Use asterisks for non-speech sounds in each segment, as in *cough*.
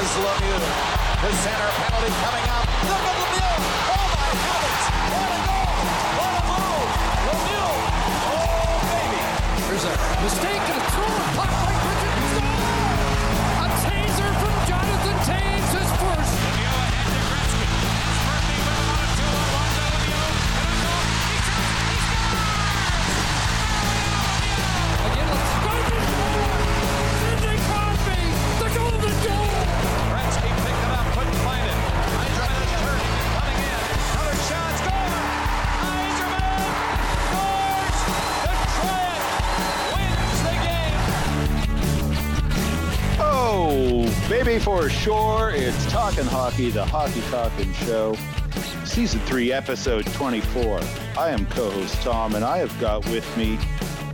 Here's Lemieux. The center penalty coming up. Look at Lemieux. Oh my heavens. What a goal. What a move. Lemieux. Oh baby. There's a mistake and a throw. Baby, for sure. It's Talking Hockey, the Hockey Talking Show, Season 3, Episode 24. I am co host Tom, and I have got with me,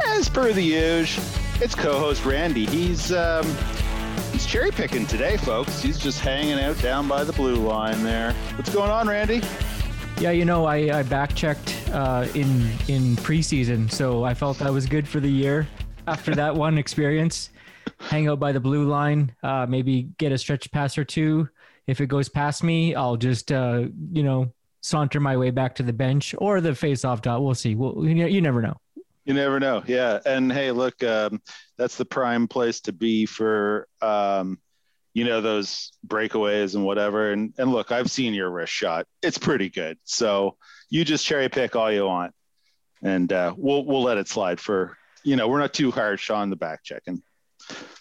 as per the usual, it's co host Randy. He's, um, he's cherry picking today, folks. He's just hanging out down by the blue line there. What's going on, Randy? Yeah, you know, I, I back checked uh, in in preseason, so I felt I was good for the year after that *laughs* one experience. Hang out by the blue line, uh, maybe get a stretch pass or two. If it goes past me, I'll just uh, you know saunter my way back to the bench or the face-off dot. We'll see. Well, you, you never know. You never know. Yeah. And hey, look, um, that's the prime place to be for, um, you know, those breakaways and whatever. And, and look, I've seen your wrist shot. It's pretty good. So you just cherry pick all you want and uh, we'll, we'll let it slide for, you know, we're not too harsh on the back checking.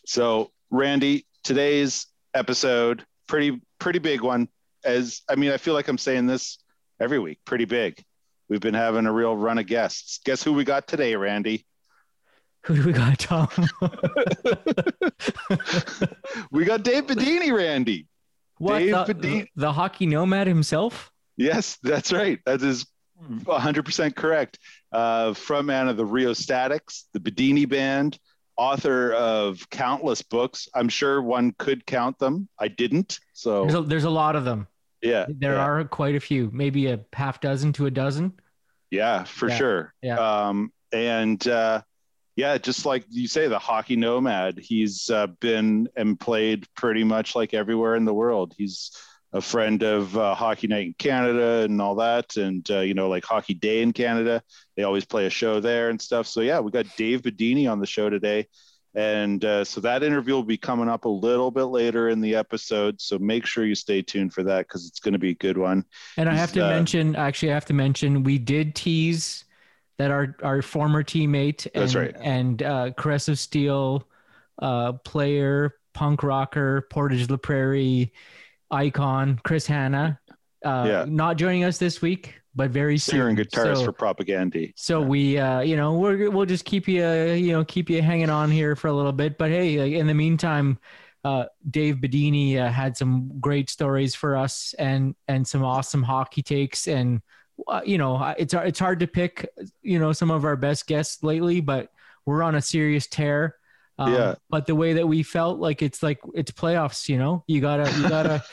So Randy, today's episode, pretty, pretty big one as, I mean, I feel like I'm saying this every week, pretty big. We've been having a real run of guests. Guess who we got today, Randy? Who do we got, Tom? *laughs* We got Dave Bidini, Randy. what Dave the, Bidini. the hockey nomad himself? Yes, that's right. That is 100% correct. Uh, frontman of the Rheostatics, the Bidini Band, author of countless books. I'm sure one could count them. I didn't. So, There's a, there's a lot of them. yeah. There yeah. are quite a few, maybe a half dozen to a dozen. Yeah, for Yeah, sure. yeah. Um, and uh, yeah, just like you say, the hockey nomad, he's uh, been and played pretty much like everywhere in the world. He's a friend of uh, Hockey Night in Canada and all that. And, uh, you know, like Hockey Day in Canada, they always play a show there and stuff. So, yeah, we got Dave Bidini on the show today. And uh, so that interview will be coming up a little bit later in the episode. So make sure you stay tuned for that because it's going to be a good one. And I have to Uh, mention, actually, I have to mention, we did tease that our our former teammate and, That's right. and uh, Caress of Steel uh, player, punk rocker, Portage La Prairie icon, Chris Hannah, uh, Yeah. not joining us this week, but very soon. Singer and guitarist So- for Propagandhi. So we, uh, you know, we're, we'll just keep you, uh, you know, keep you hanging on here for a little bit. But hey, in the meantime, uh, Dave Bidini uh, had some great stories for us and and some awesome hockey takes. And uh, you know, it's it's hard to pick, you know, some of our best guests lately, but we're on a serious tear. Um, Yeah. But the way that we felt, like it's like it's playoffs. You know, you gotta you gotta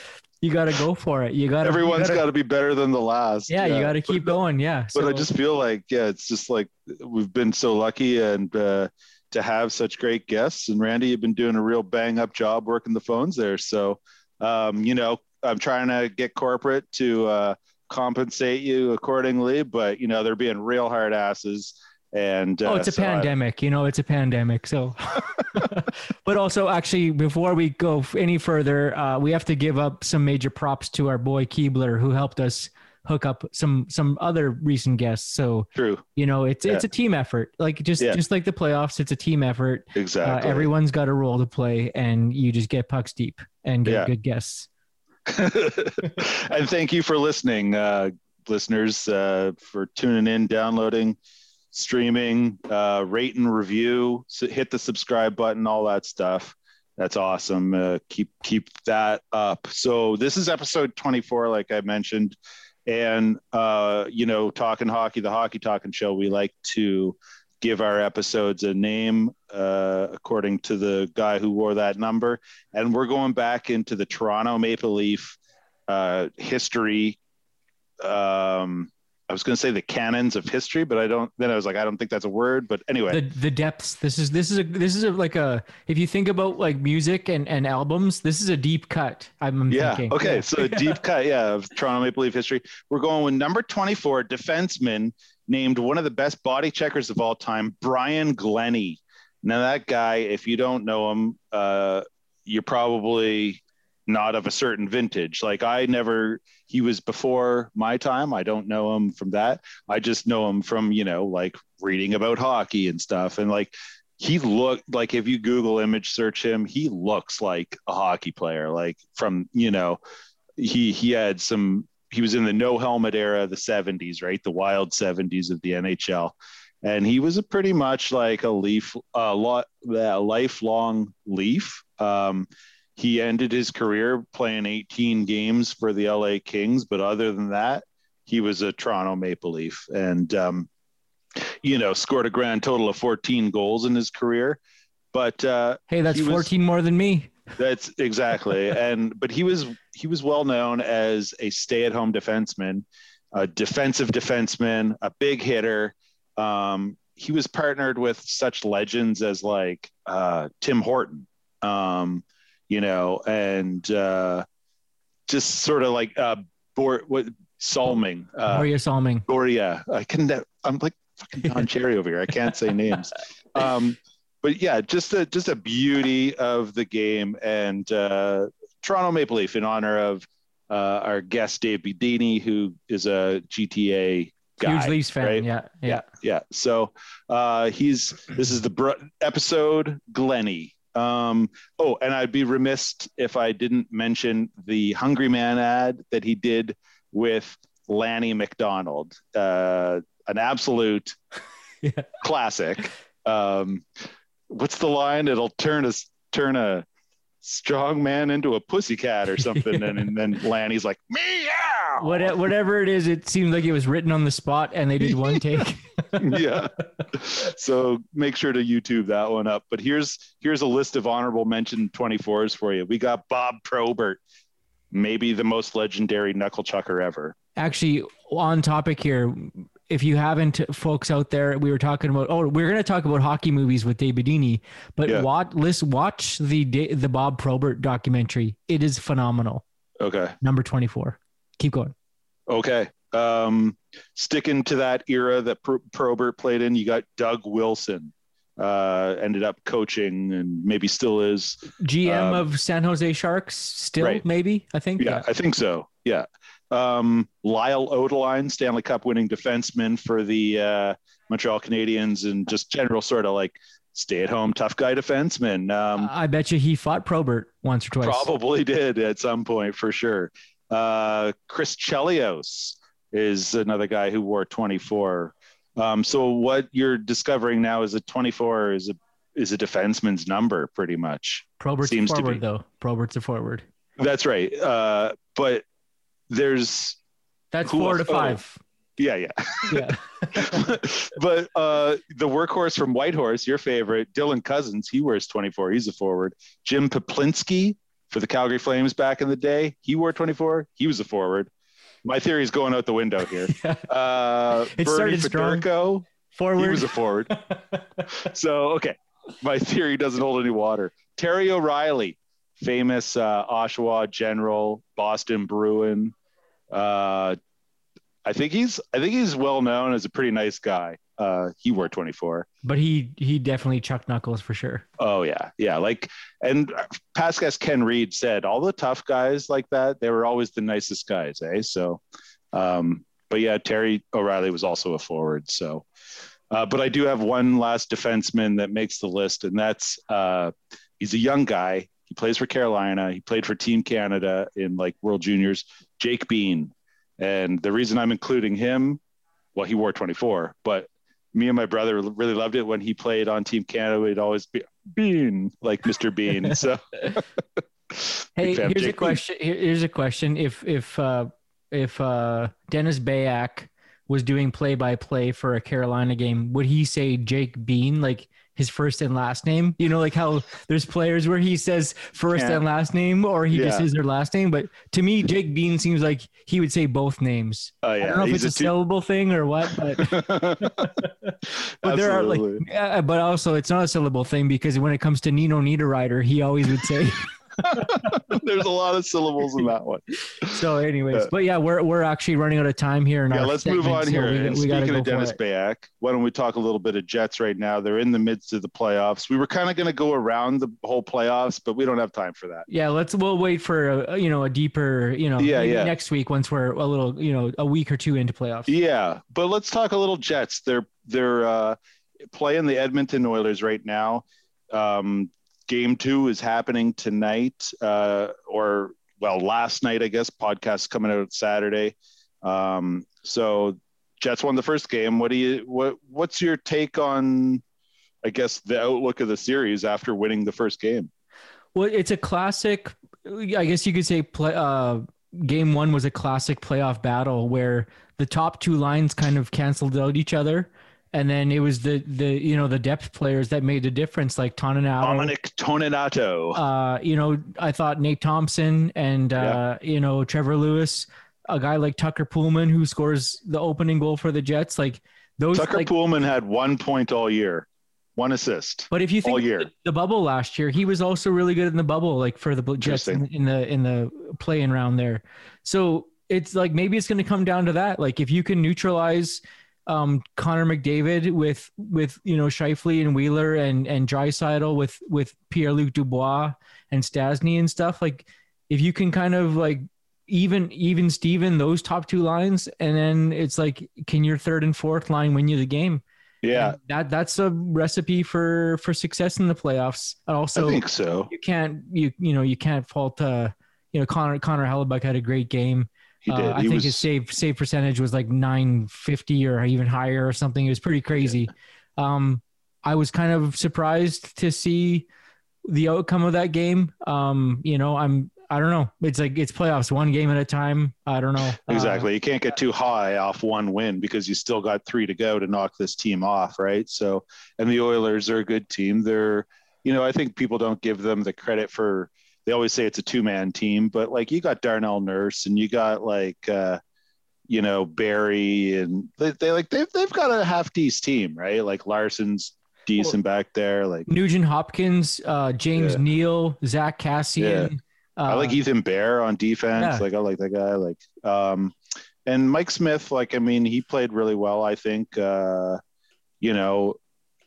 you gotta go for it. You gotta everyone's got gotta, be better than the last. yeah, you gotta But- keep going. Yeah. But I just feel like, yeah, it's just like we've been so lucky and uh, to have such great guests. And Randy, you've been doing a real bang up job working the phones there. So, um, you know, I'm trying to get corporate to uh, compensate you accordingly, but you know, they're being real hard asses. And uh, Oh, it's a so I- pandemic. You know, it's a pandemic. So, *laughs* but also, actually, before we go any further, uh, we have to give up some major props to our boy Keebler, who helped us hook up some some other recent guests. So, True, you know, it's it's a team effort. Like just Yeah. just like the playoffs, it's a team effort. Uh, exactly. everyone's got a role to play, and you just get pucks deep and get Yeah. good guests. *laughs* and thank you for listening, uh, listeners, uh, for tuning in, downloading, streaming, uh, rate and review, so hit the subscribe button, all that stuff. That's awesome. Uh, keep keep that up. So this is episode 24, like I mentioned, and uh, you know, talking hockey, the hockey talking show. We like to give our episodes a name uh, according to the guy who wore that number. And we're going back into the Toronto Maple Leaf uh, history um, I was going to say the canons of history, but I don't. Then I was like, I don't think that's a word. But anyway, the the depths. This is this is a this is a, like a if you think about like music and and albums, this is a deep cut. I'm yeah. thinking. Okay, Yeah. so a deep *laughs* cut, yeah, of Toronto Maple Leaf history. We're going with number 24 defenseman named one of the best body checkers of all time, Brian Glennie. Now that guy, if you don't know him, uh, you're probably not of a certain vintage. Like I never, he was before my time. I don't know him from that. I just know him from, you know, like reading about hockey and stuff. And like he looked like if you Google image search him, he looks like a hockey player. Like from, you know, he he had some he was in the no helmet era, the 70s, right? The wild 70s of the NHL. And he was a pretty much like a leaf, a lot, a lifelong leaf. Um, he ended his career playing 18 games for the LA Kings, but other than that, he was a Toronto Maple Leaf and, um, you know, scored a grand total of 14 goals in his career. But uh, Hey, that's He was- 14 more than me. that's exactly. *laughs* and but he was he was well known as a stay-at-home defenseman, a defensive defenseman, a big hitter. Um, he was partnered with such legends as like uh, Tim Horton, um, you know, and uh, just sort of like uh, Bor- what Salming, uh, Or you're Salming. Goria. I can. I'm like fucking Don Cherry over here. I can't say names. *laughs* Um, but yeah, just a just a beauty of the game and uh, Toronto Maple Leaf in honor of uh, our guest Dave Bidini, who is a GTA guy. Huge Leafs fan. right? Yeah, yeah. yeah, yeah. So uh, he's this is the br- episode Glennie. Um, oh, and I'd be remiss if I didn't mention the Hungry Man ad that he did with Lanny McDonald, uh, an absolute *laughs* Yeah. classic. Um, what's the line? It'll turn a turn a strong man into a pussycat or something, and, and then Lanny's like meow. What, whatever it is, it seemed like it was written on the spot and they did one take. *laughs* yeah. So make sure to YouTube that one up. But here's here's a list of honorable mention 24s for you. We got Bob Probert, maybe the most legendary knuckle chucker ever. Actually, on topic here, if you haven't, folks out there, we were talking about. Oh, we're going to talk about hockey movies with Dave Bidini, but Yeah. watch, listen, watch the the Bob Probert documentary. It is phenomenal. Okay. Number twenty four. Keep going. Okay. Um, sticking to that era that Pro- Probert played in, you got Doug Wilson. Uh, ended up coaching and maybe still is. GM Um, of San Jose Sharks, still right. maybe. I think. Yeah, I think so. Yeah. Um, Lyle Odelein, Stanley Cup winning defenseman for the uh, Montreal Canadiens, and just general sort of like stay at home tough guy defenseman. Um, I bet you he fought Probert once or twice. probably did at some point for sure. Uh, Chris Chelios is another guy who wore 24. Um, so what you're discovering now is that 24 is a is a defenseman's number, pretty much. Probert's seems a to forward be. though. Probert's a forward. That's right. Uh, but there's That's four to Oh. five. yeah, yeah. Yeah. *laughs* but uh, the workhorse from Whitehorse, your favorite, Dylan Cozens, he wears 24. He's a forward. Jim Peplinski for the Calgary Flames back in the day, he wore 24. He was a forward. My theory is going out the window here. *laughs* Uh, It Bernie started. Federko, forward. he was a forward. *laughs* so, okay. My theory doesn't hold any water. Terry O'Reilly, famous uh, Oshawa general, Boston Bruin. Uh, I think he's I think he's well known as a pretty nice guy. Uh, he wore 24. but he he definitely chucked knuckles for sure. Oh yeah, yeah. Like and past guest Ken Reed said, all the tough guys like that, they were always the nicest guys, eh? So, um, but yeah, Terry O'Reilly was also a forward. So, uh, but I do have one last defenseman that makes the list, and that's uh, he's a young guy. He plays for Carolina. He played for Team Canada in like World Juniors. Jake Bean, and the reason I'm including him, well, he wore 24, but me and my brother really loved it when he played on Team Canada. We'd always be Bean, like Mr. Bean. So, *laughs* Hey, Big fan of here's a Jake Bean. question. here- Here's a question. If if uh, if uh, Dennis Beyak was doing play by play for a Carolina game, would he say Jake Bean? Like his first and last name. You know, like how there's players where he says first Yeah. and last name, or he just says their last name. But to me, Jake Bean seems like he would say both names. Oh I yeah, don't know if it's a, two- syllable thing or what, but *laughs* *laughs* but there are like, yeah, but also it's not a syllable thing because when it comes to Nino Niederreiter, he always would say. *laughs* *laughs* There's a lot of syllables in that one. so, anyways, but yeah, we're we're actually running out of time here. Yeah, let's move on so here. we- and we speaking of go for Dennis. Beyak, why don't we talk a little bit of Jets right now? They're in the midst of the playoffs. We were kind of going to go around the whole playoffs, but we don't have time for that. Yeah, let's we'll wait for a, you know a deeper you know Yeah, yeah. next week once we're a little you know a week or two into playoffs. Yeah, but let's talk a little Jets. They're they're uh, playing the Edmonton Oilers right now. Um, game two is happening tonight, uh, or well, last night, I guess. Podcast coming out Saturday. Um, so Jets won the first game. What do you what What's your take on? I guess the outlook of the series after winning the first game. Well, it's a classic. I guess you could say play. Uh, game one was a classic playoff battle where the top two lines kind of canceled out each other, and then it was the the you know the depth players that made the difference, like Toninato. Dominic Toninato. uh, you know, I thought Nate Thompson and uh, you know Trevor Lewis, a guy like Tucker Poolman who scores the opening goal for the Jets, like those. Tucker like, Poolman had one point all year, one assist. but if you think all year. The, the bubble last year, he was also really good in the bubble, like for the Jets in, in the in the playing round there. So it's like maybe it's going to come down to that. Like if you can neutralize um, Connor McDavid with with you know Scheifele and Wheeler and and Draisaitl with with Pierre Luc Dubois and Stastny and stuff. Like if you can kind of like even even Steven those top two lines, and then it's like can your third and fourth line win you the game? Yeah, And that that's a recipe for for success in the playoffs. Also, I think so. you can't you you know you can't fault uh you know Connor Connor Hellebuyck had a great game. He Uh. I he think was, his save save percentage was like 950 or even higher or something. It was pretty crazy. Um, I was kind of surprised to see the outcome of that game. Um, you know, I'm I don't know. It's like it's playoffs, one game at a time. I don't know. Uh, exactly. you can't get too high off one win because you still got three to go to knock this team off, right? So, and the Oilers are a good team. They're, you know, I think people don't give them the credit for. They always say it's a two man team, but like you got Darnell Nurse and you got like, uh, you know, Barrie and they, they like they've they've got a half decent team, right? Like Larsson's decent back there. Like Nugent Hopkins, uh, James Yeah. Neal, Zach Kassian. I uh, like Ethan Bear on defense. yeah. Like I like that guy. Like um and Mike Smith, like I mean, he played really well, I think. Uh, you know,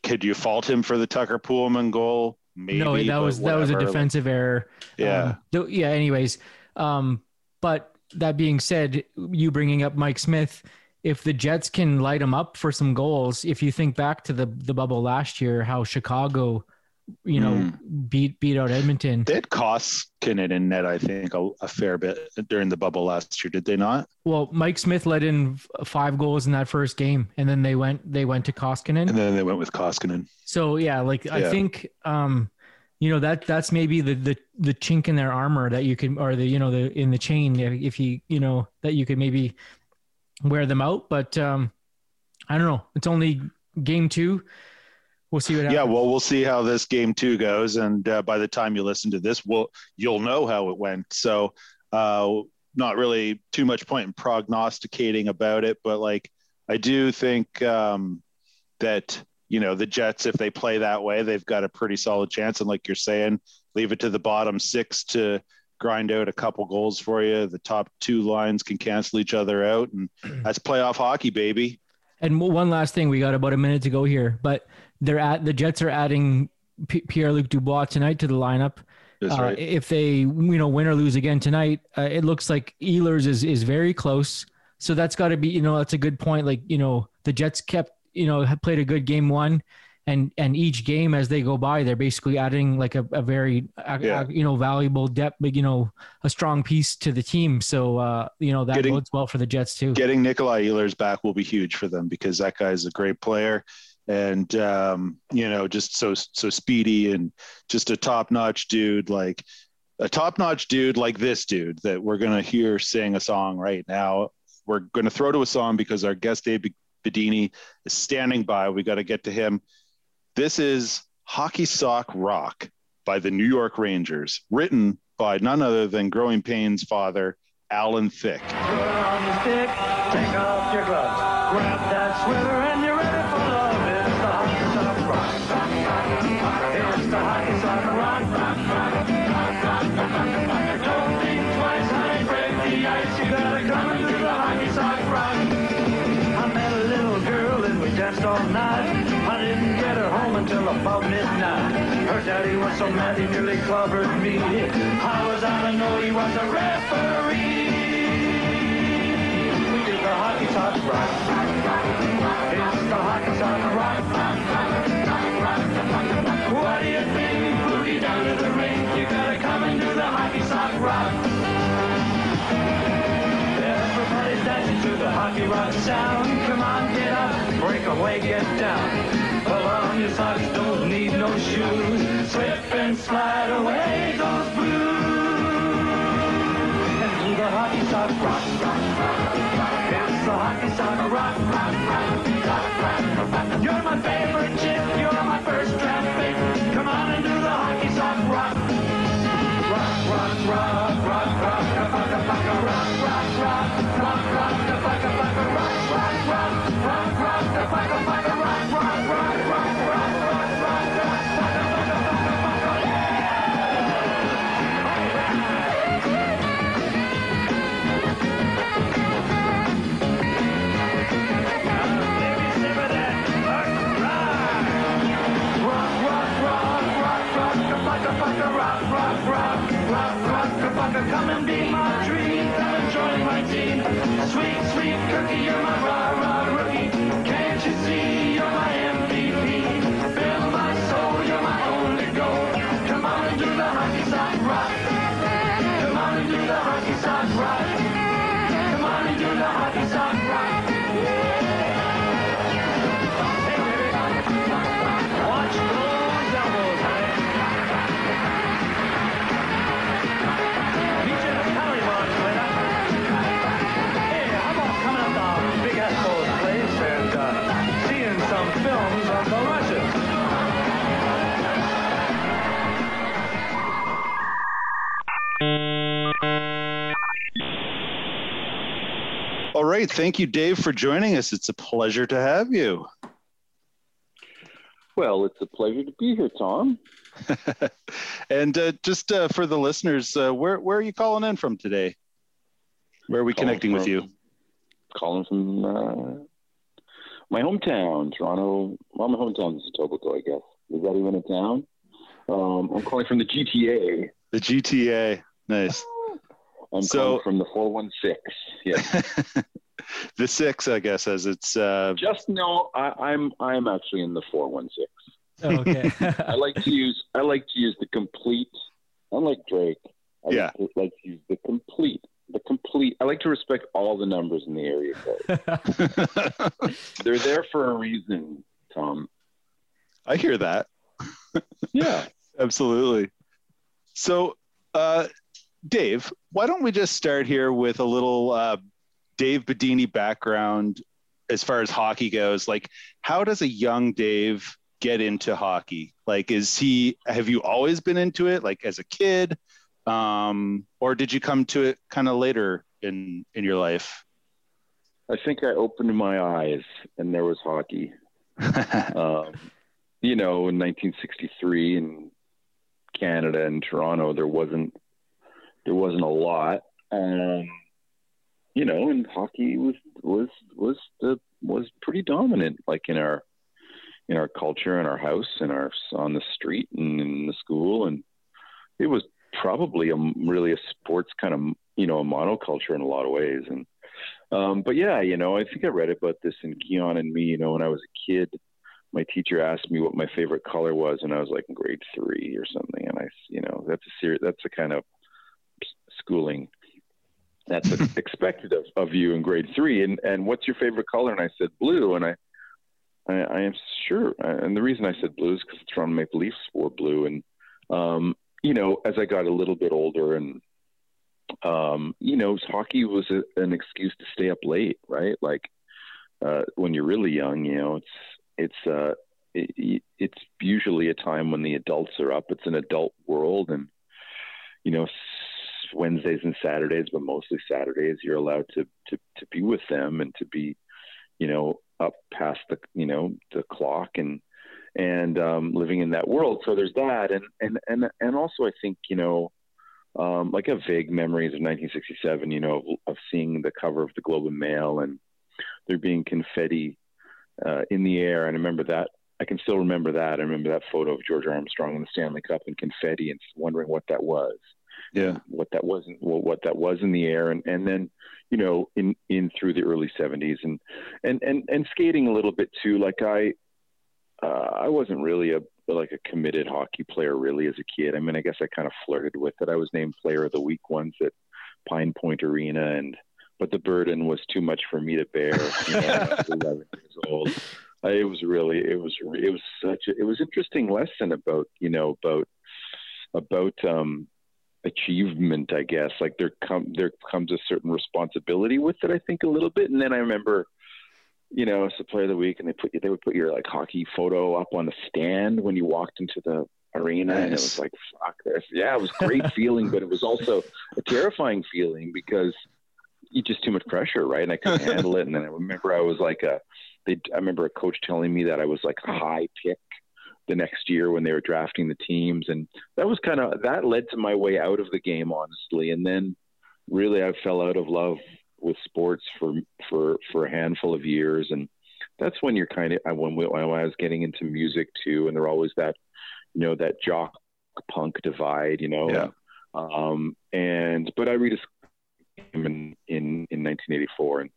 could you fault him for the Tucker Poolman goal? Maybe no, that was that was a defensive error. yeah. Um, th- yeah. Anyways, um, but that being said, you bringing up Mike Smith, if the Jets can light him up for some goals, if you think back to the the bubble last year, how Chicago, you know, Mm. beat beat out Edmonton. They had Koskinen in net, I think, a, a fair bit during the bubble last year, did they not? Well, Mike Smith let in five goals in that first game, and then they went they went to Koskinen. And then they went with Koskinen. So yeah, like I think um you know that that's maybe the the the chink in their armor that you can or the you know the in the chain if, if you you know that you could maybe wear them out but um I don't know it's only game 2 we'll see what happens Yeah, well, we'll see how this game two goes, and uh, by the time you listen to this, we'll you'll know how it went. So, uh, not really too much point in prognosticating about it, but like I do think um, that you know the Jets, if they play that way, they've got a pretty solid chance. And like you're saying, leave it to the bottom six to grind out a couple goals for you. The top two lines can cancel each other out, and *clears throat* that's playoff hockey, baby. And one last thing, we got about a minute to go here, but they're at the Jets are adding P- Pierre-Luc Dubois tonight to the lineup. Uh, right. If they you know win or lose again tonight, uh, it looks like Ehlers is is very close. So that's got to be you know that's a good point. Like you know the Jets kept you know have played a good game one, and and each game as they go by, they're basically adding like a, a very Yeah. uh, you know valuable depth, but you know a strong piece to the team. So uh, you know that Getting- bodes well for the Jets too. getting Nikolai Ehlers back will be huge for them because that guy is a great player and um, you know just so so speedy and just a top notch dude like a top notch dude like this dude that we're gonna hear sing a song right now. We're gonna throw to a song because our guest Dave Bidini is standing by. We got to get to him. This is Hockey Sock Rock by the New York Rangers, written by none other than Growing Pains father, Alan Thicke. So mad he nearly clobbered me. I was out to know he was a referee. We did the hockey sock rock. It's the hockey sock rock. What do you think? Booty down to the rink. You gotta come and do the hockey sock rock. Everybody's dancing to the hockey rock sound. Come on, get up, break away, get down. Pull on your socks, don't need no shoes. Slip and slide away those blues. And do the hockey sock rock. Rock, rock, rock. It's the hockey sock rock. Rock. You're my favorite chick, you're my first draft pick. Come on and do the hockey sock rock. Rock, rock, rock, rock, rock, rock, rock, rock, rock, rock, rock, rock, rock, the fuck, fuck, rock, rock, rock, rock, rock, the fuck, fuck, rock, rock, rock, Thank you, Dave, for joining us. It's a pleasure to have you. Well, it's a pleasure to be here, Tom. *laughs* and uh, just uh, for the listeners, uh, where, where are you calling in from today? Where are we Calling connecting with you? Calling from uh, my hometown, Toronto. Well, my hometown is Etobicoke, I guess. Is that even a town? Um, I'm calling from the GTA. The GTA. Nice. I'm So- calling from the 416. Yeah. *laughs* *laughs* the six, I guess, as it's. Uh, Just no, I, I'm I'm actually in the 416. Oh, okay. *laughs* I like to use I like to use the complete. Unlike Drake, I Yeah. like, to, like to use the complete. The complete. I like to respect all the numbers in the area code. *laughs* They're there for a reason, Tom. I hear that. Yeah. Absolutely. So, uh, Dave, why don't we just start here with a little uh, Dave Bidini background as far as hockey goes? Like, how does a young Dave get into hockey? Like, is he, have you always been into it, like as a kid? Um, or did you come to it kind of later in, in your life? I think I opened my eyes and there was hockey. *laughs* Um, you know, in 1963 in Canada and Toronto, there wasn't there wasn't a lot. Um, you know, and hockey was was was the was pretty dominant, like in our in our culture, in our house, in our on the street, and in the school, and it was probably a really a sports kind of you know a monoculture in a lot of ways, and um, but yeah, you know, I think I read about this in Keon and Me. You know, when I was a kid, my teacher asked me what my favorite color was, and I was like in grade three or something. And I, you know, that's a serious, that's a kind of schooling that's *laughs* expected of, of you in grade three. And and what's your favorite color? And I said blue. And I, I, I am sure. And the reason I said blue is because Toronto Maple Leafs wore blue. And um, you know, as I got a little bit older and um, you know, hockey was a, an excuse to stay up late, right? Like uh, when you're really young, you know, it's it's uh, it, it's usually a time when the adults are up. It's an adult world, and you know, Wednesdays and Saturdays, but mostly Saturdays, you're allowed to to to be with them and to be, you know, up past the you know the clock and and um, living in that world. So there's that, and and and and also I think you know. Um, like have vague memories of 1967, you know, of, of seeing the cover of the Globe and Mail and there being confetti uh, in the air. And I remember that. I can still remember that. I remember that photo of George Armstrong in the Stanley Cup and confetti, and wondering what that was. Yeah. What that was, what, what that was in the air, and and then you know in in through the early '70s, and and and and skating a little bit too. Like I, uh, I wasn't really a like a committed hockey player really as a kid. I mean, I guess I kind of flirted with it. I was named Player of the Week once at Pine Point Arena, and but the burden was too much for me to bear. You know, *laughs* 11 years old. I, it was really, it was, it was such a, it was interesting lesson about, you know, about, about, um, achievement, I guess. Like there come, there comes a certain responsibility with it, I think a little bit. And then I remember, you know, as a player of the week and they put you, they would put your like hockey photo up on the stand when you walked into the arena and it was like fuck this yeah it was a great *laughs* feeling but it was also a terrifying feeling because you just too much pressure, right? And I couldn't handle it. And then I remember I was like a, they, I remember a coach telling me that I was like a high pick the next year when they were drafting the teams, and that was kind of that led to my way out of the game, honestly. And then really I fell out of love with sports for for for a handful of years, and that's when you're kind of when, when I was getting into music too, and there always that you know that jock punk divide, you know. Yeah. Um, and but I rediscovered him in, in, in 1984 and,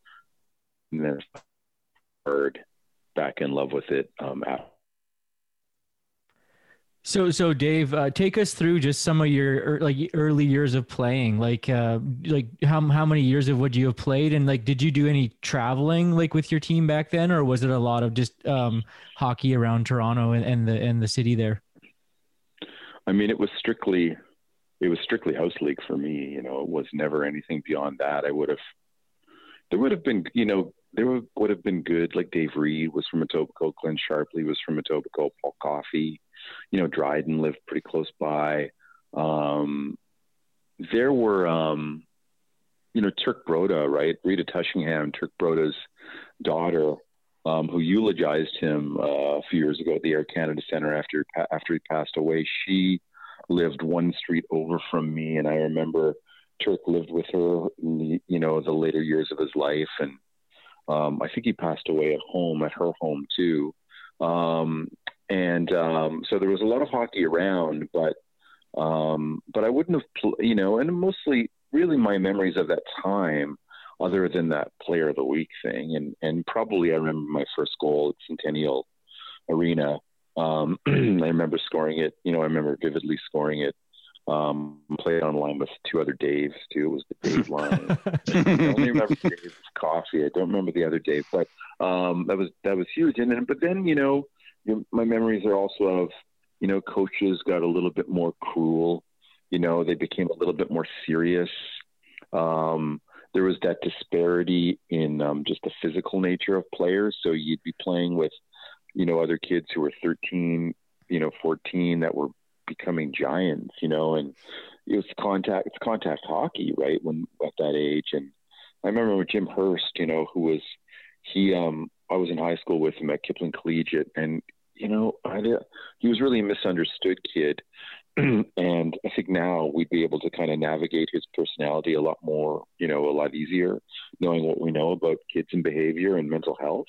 and then heard back in love with it um, after. So, so Dave, uh, take us through just some of your er, like early years of playing. Like, uh, like how how many years of would you have played, and like, did you do any traveling like with your team back then, or was it a lot of just um, hockey around Toronto and, and the and the city there? I mean, it was strictly it was strictly house league for me. You know, it was never anything beyond that. I would have, there would have been, you know, there would, would have been good. Like Dave Reed was from Etobicoke, Glenn Sharpley was from Etobicoke, Paul Coffey, you know, Dryden lived pretty close by. Um, there were, um, you know, Turk Broda, right? Rita Tushingham, Turk Broda's daughter, um, who eulogized him uh, a few years ago at the Air Canada Center after after he passed away. She lived one street over from me, and I remember Turk lived with her, the, you know, the later years of his life, and um, I think he passed away at home, at her home too. Um, and um, so there was a lot of hockey around, but um, but I wouldn't have, pl- you know, and mostly really my memories of that time, other than that Player of the Week thing, and and probably I remember my first goal at Centennial Arena um, *clears throat* I remember scoring it. You know, I remember vividly scoring it. Um, played online with two other Daves too. It was the Dave *laughs* line. I only remember Dave's coffee. I don't remember the other Dave, but um, that was that was huge. And then, but then you know, you, my memories are also of you know, coaches got a little bit more cruel. You know, they became a little bit more serious. Um, there was that disparity in um, just the physical nature of players. So you'd be playing with you know, other kids who were 13, you know, 14 that were becoming giants, you know, and it was contact, it's contact hockey, right? When at that age. And I remember Jim Hurst, you know, who was, he, um, I was in high school with him at Kipling Collegiate and, you know, I, he was really a misunderstood kid. *clears throat* and I think now we'd be able to kind of navigate his personality a lot more, you know, a lot easier, knowing what we know about kids and behavior and mental health.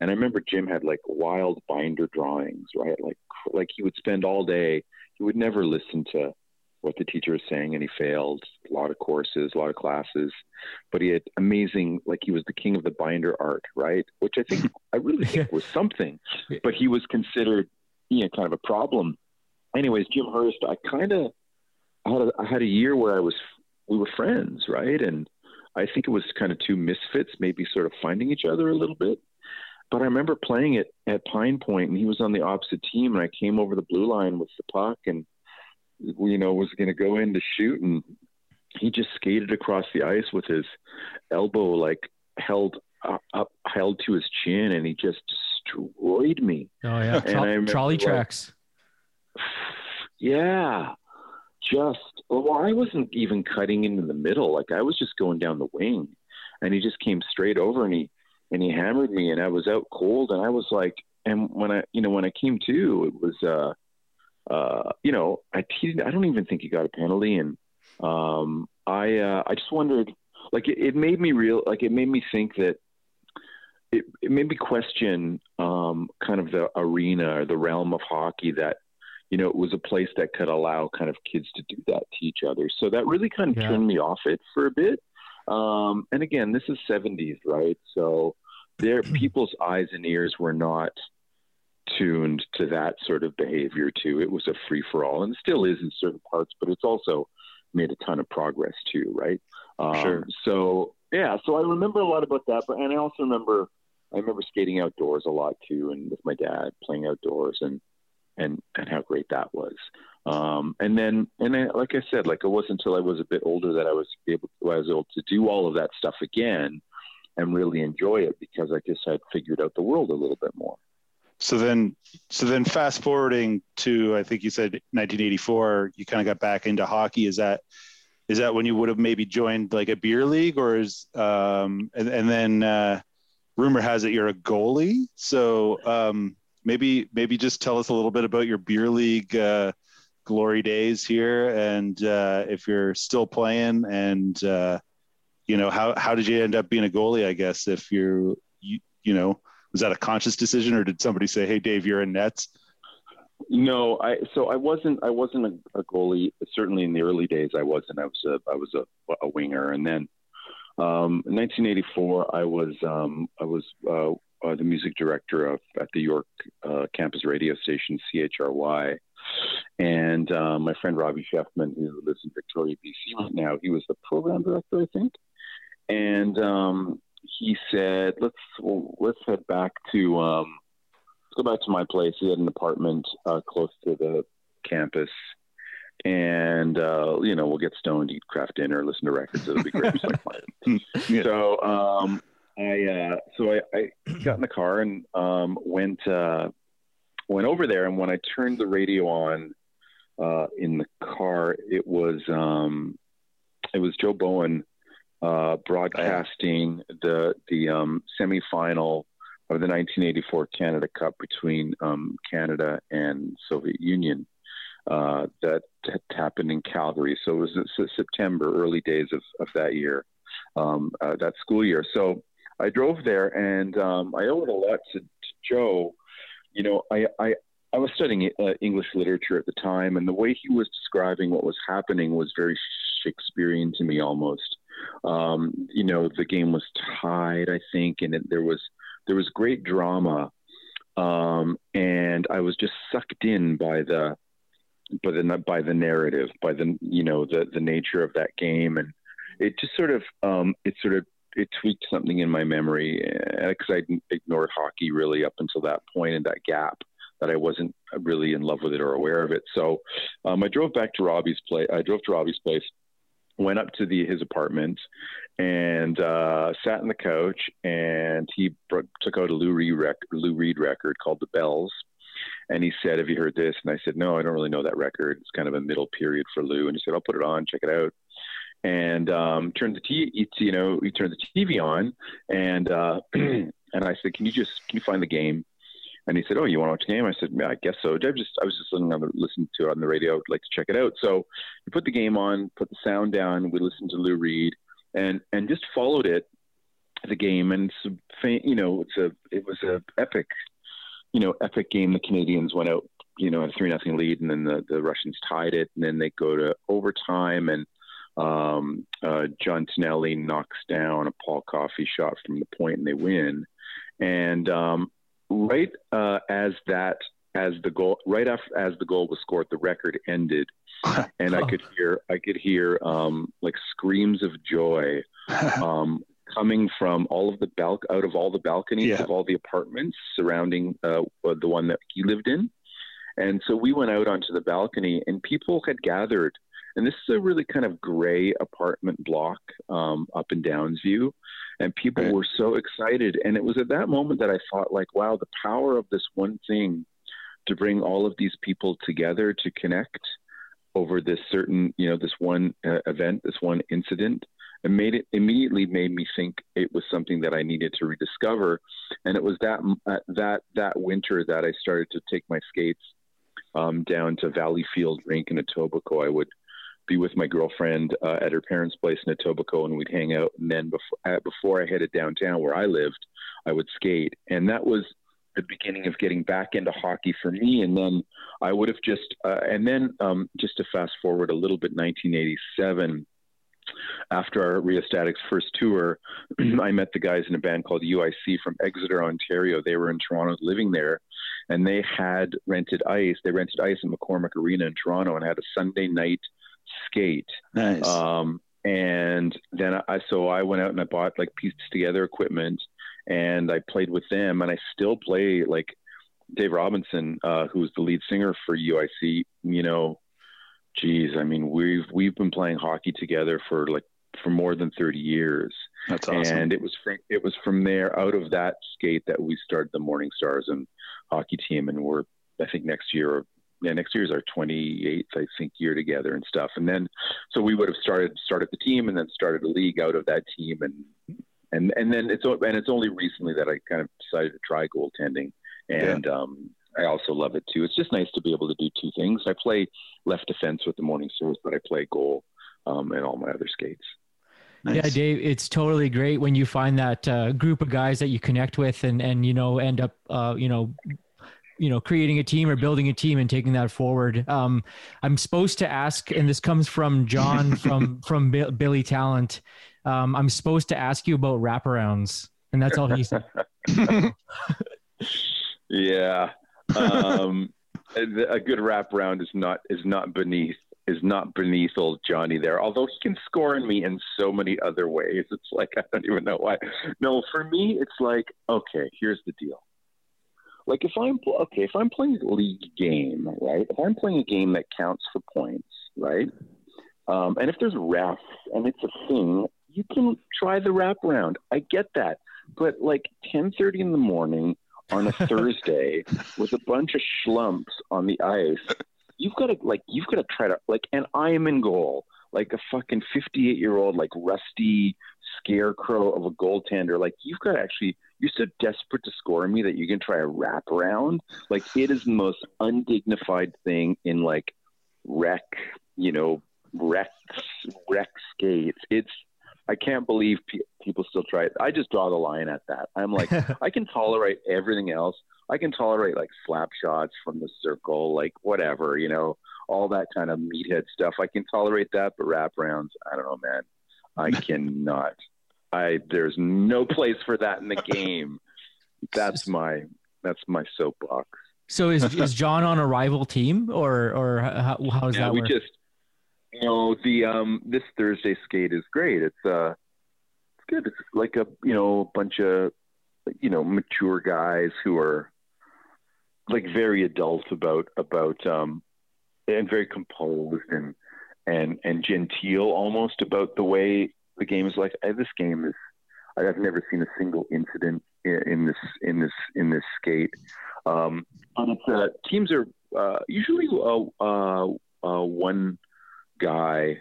And I remember Jim had like wild binder drawings, right? Like, like he would spend all day. He would never listen to what the teacher was saying, and he failed a lot of courses, a lot of classes. But he had amazing, like he was the king of the binder art, right? Which I think I really think *laughs* was something. But he was considered, you know, kind of a problem anyways, Jim Hurst, I kind of had a, I had a year where I was we were friends, right? And I think it was kind of two misfits, maybe sort of finding each other a little bit. But I remember playing it at Pine Point, and he was on the opposite team, and I came over the blue line with the puck, and you know was going to go in to shoot, and he just skated across the ice with his elbow like held up, up held to his chin, and he just destroyed me. Oh yeah, Tro- remember, trolley like, tracks. *sighs* Yeah, just well, I wasn't even cutting into the middle. Like I was just going down the wing, and he just came straight over and he and he hammered me, and I was out cold, and I was like, and when I you know when I came to, it was uh uh you know I he, I don't even think he got a penalty, and um I uh, I just wondered like it, it made me real like it made me think that it, it made me question um, kind of the arena or the realm of hockey that you know it was a place that could allow kind of kids to do that to each other. So that really kind of Yeah. turned me off it for a bit. Um, and again this is 70s right? So there *clears throat* people's eyes and ears were not tuned to that sort of behavior too. It was a free for all and still is in certain parts but it's also made a ton of progress too right? Um, Sure. so yeah so i remember a lot about that but and i also remember i remember skating outdoors a lot too and with my dad playing outdoors and and and how great that was. Um and then and I, like i said like it wasn't until i was a bit older that i was able I was able to do all of that stuff again and really enjoy it because i just had figured out the world a little bit more So then, so then, fast forwarding to I think you said 1984, you kind of got back into hockey. Is that is that when you would have maybe joined like a beer league, or is um, and, and then uh, rumor has it you're a goalie. So um, maybe maybe just tell us a little bit about your beer league uh, glory days here, and uh, if you're still playing, and uh, you know how how did you end up being a goalie? I guess if you're you you know was that a conscious decision or did somebody say hey dave you're in nets No, I so I wasn't I wasn't a, a goalie. Certainly in the early days, I wasn't. I was a I was a, a winger, and then um, in 1984, I was um, I was uh, uh, the music director of at the York uh, campus radio station CHRY, and uh, my friend Robbie Sheffman, who lives in Victoria, BC right now, he was the program director, I think, and um, he said, "Let's well, let's head back to." Um, let's go back to my place. He had an apartment uh, close to the campus, and uh, you know we'll get stoned, eat Kraft Dinner, listen to records. It'll be great. Like. Yeah. *laughs* *laughs* So um, I uh, so I, I got in the car and um, went uh, went over there, and when I turned the radio on uh, in the car, it was um, it was Joe Bowen uh, broadcasting the the um, semifinal of the 1984 Canada Cup between um, Canada and Soviet Union uh, that happened in Calgary. So it was September, early days of, of that year, um, uh, that school year. So I drove there, and um, I owe it a lot to, to Joe. You know, I, I I was studying uh, English literature at the time, and the way he was describing what was happening was very Shakespearean to me almost. Um, you know, the game was tied, I think, and it, there was there was great drama, um, and I was just sucked in by the by the by the narrative, by the you know the the nature of that game, and it just sort of um, it sort of it tweaked something in my memory because I ignored hockey really up until that point and that gap that I wasn't really in love with it or aware of it. So um, I drove back to Robbie's place. I drove to Robbie's place, went up to the his apartment, and uh, sat on the couch. And he br- took out a Lou Reed, rec- Lou Reed record called "The Bells." And he said, "Have you heard this?" And I said, "No, I don't really know that record. It's kind of a middle period for Lou." And he said, "I'll put it on, check it out." And um, turned the t- you know, he turned the TV on, and uh, *clears throat* and I said, "Can you just can you find the game?" And he said, "Oh, you want to watch the game?" I said, "Yeah, I guess so." I just I was just listening on the, listening to it on the radio. I'd like to check it out. So we put the game on, put the sound down. We listened to Lou Reed, and and just followed it, the game. And it's you know, it's a it was a epic, you know, epic game. The Canadians went out, you know, a three nothing lead, and then the the Russians tied it, and then they go to overtime, and um, uh, John Tonelli knocks down a Paul Coffey shot from the point, and they win. And um, right uh, as that as the goal right after as the goal was scored the record ended *laughs* and i could hear i could hear um, like screams of joy *laughs* um, coming from all of the bal- out of all the balconies Yeah. of all the apartments surrounding uh, the one that he lived in and so we went out onto the balcony and people had gathered and this is a really kind of gray apartment block um, up in Downsview, and people Right. were so excited. And it was at that moment that I thought, like, wow, the power of this one thing to bring all of these people together to connect over this certain, you know, this one uh, event, this one incident. It made it immediately made me think it was something that I needed to rediscover, and it was that uh, that that winter that I started to take my skates um, down to Valley Field Rink in Etobicoke. I would be with my girlfriend uh, at her parents' place in Etobicoke, and we'd hang out. And then before uh, before I headed downtown where I lived, I would skate, and that was the beginning of getting back into hockey for me. And then I would have just, uh, and then um, just to fast forward a little bit, 1987 after our Rheostatics first tour, *clears throat* I met the guys in a band called UIC from Exeter, Ontario. They were in Toronto living there, and they had rented ice. They rented ice at McCormick Arena in Toronto and had a Sunday night skate. Nice. Um, and then I, so I went out and I bought like pieced together equipment and I played with them and I still play like Dave Robinson, uh, who's the lead singer for UIC, you know, geez, I mean, we've, we've been playing hockey together for like, for more than 30 years. That's awesome. And it was, from, it was from there out of that skate that we started the Morning Stars and hockey team. And we're, I think next year, yeah, next year is our 28th, I think, year together and stuff. And then, so we would have started started the team and then started a league out of that team, and and and then it's o- and it's only recently that I kind of decided to try goaltending, and um, I also love it too. It's just nice to be able to do two things. I play left defense with the Morning Stars, but I play goal um, and all my other skates. Nice. Yeah, Dave, it's totally great when you find that uh, group of guys that you connect with and and you know end up uh, you know you know creating a team or building a team and taking that forward. Um, I'm supposed to ask, and this comes from John *laughs* from from Bi- Billy Talent. Um, I'm supposed to ask you about wraparounds, and that's all he said. *laughs* Yeah, um, a, good wraparound is not is not beneath is not beneath old Johnny there. Although he can score in me in so many other ways, it's like I don't even know why. No, for me, it's like okay, here's the deal. Like if I'm okay, if I'm playing a league game, right? If I'm playing a game that counts for points, right? Um, and if there's refs and it's a thing, you can try the wraparound. I get that, but like 10:30 in the morning on a *laughs* Thursday with a bunch of schlumps on the ice, you've got to like you've got to try to like. And I am in goal, like a fucking 58 year old, like rusty scarecrow of a goaltender. Like you've got to actually. You're so desperate to score me that you can try a wraparound. Like it is the most undignified thing in like rec, you know, rec rec skates. It's I can't believe pe- people still try it. I just draw the line at that. I'm like, *laughs* I can tolerate everything else. I can tolerate like slap shots from the circle, like whatever, you know, all that kind of meathead stuff. I can tolerate that, but wraparounds, I don't know, man. I *laughs* cannot. I there's no place for that in the *laughs* game. That's my that's my soapbox. So is *laughs* is John on a rival team or or how, how does yeah, that we work? just you know the um this Thursday skate is great. It's uh it's good. It's like a you know a bunch of you know mature guys who are like very adult about about um and very composed and and and genteel almost about the way the game is like uh, this game is I've never seen a single incident in, in this in this in this skate. Um, and it's uh, teams are uh, usually uh, uh, uh, one guy,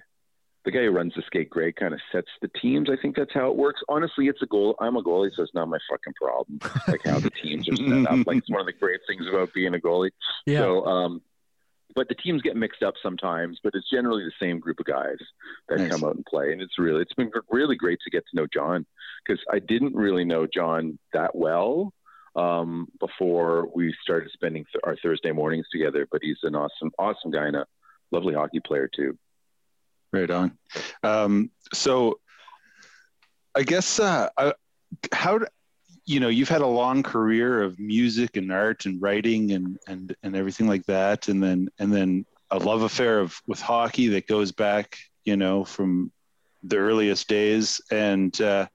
the guy who runs the skate grade, kind of sets the teams. I think that's how it works. Honestly, it's a goal. I'm a goalie, so it's not my fucking problem. Like how the teams are set up. Like it's one of the great things about being a goalie. *laughs* yeah. So, um, but the teams get mixed up sometimes, but it's generally the same group of guys that Nice. come out and play. And it's really, it's been really great to get to know John because I didn't really know John that well um, before we started spending th- our Thursday mornings together. But he's an awesome, awesome guy and a lovely hockey player too. Right on. Um, so I guess uh, I, how you know you've had a long career of music and art and writing and and and everything like that, and then and then a love affair of with hockey that goes back you know from the earliest days and. Uh,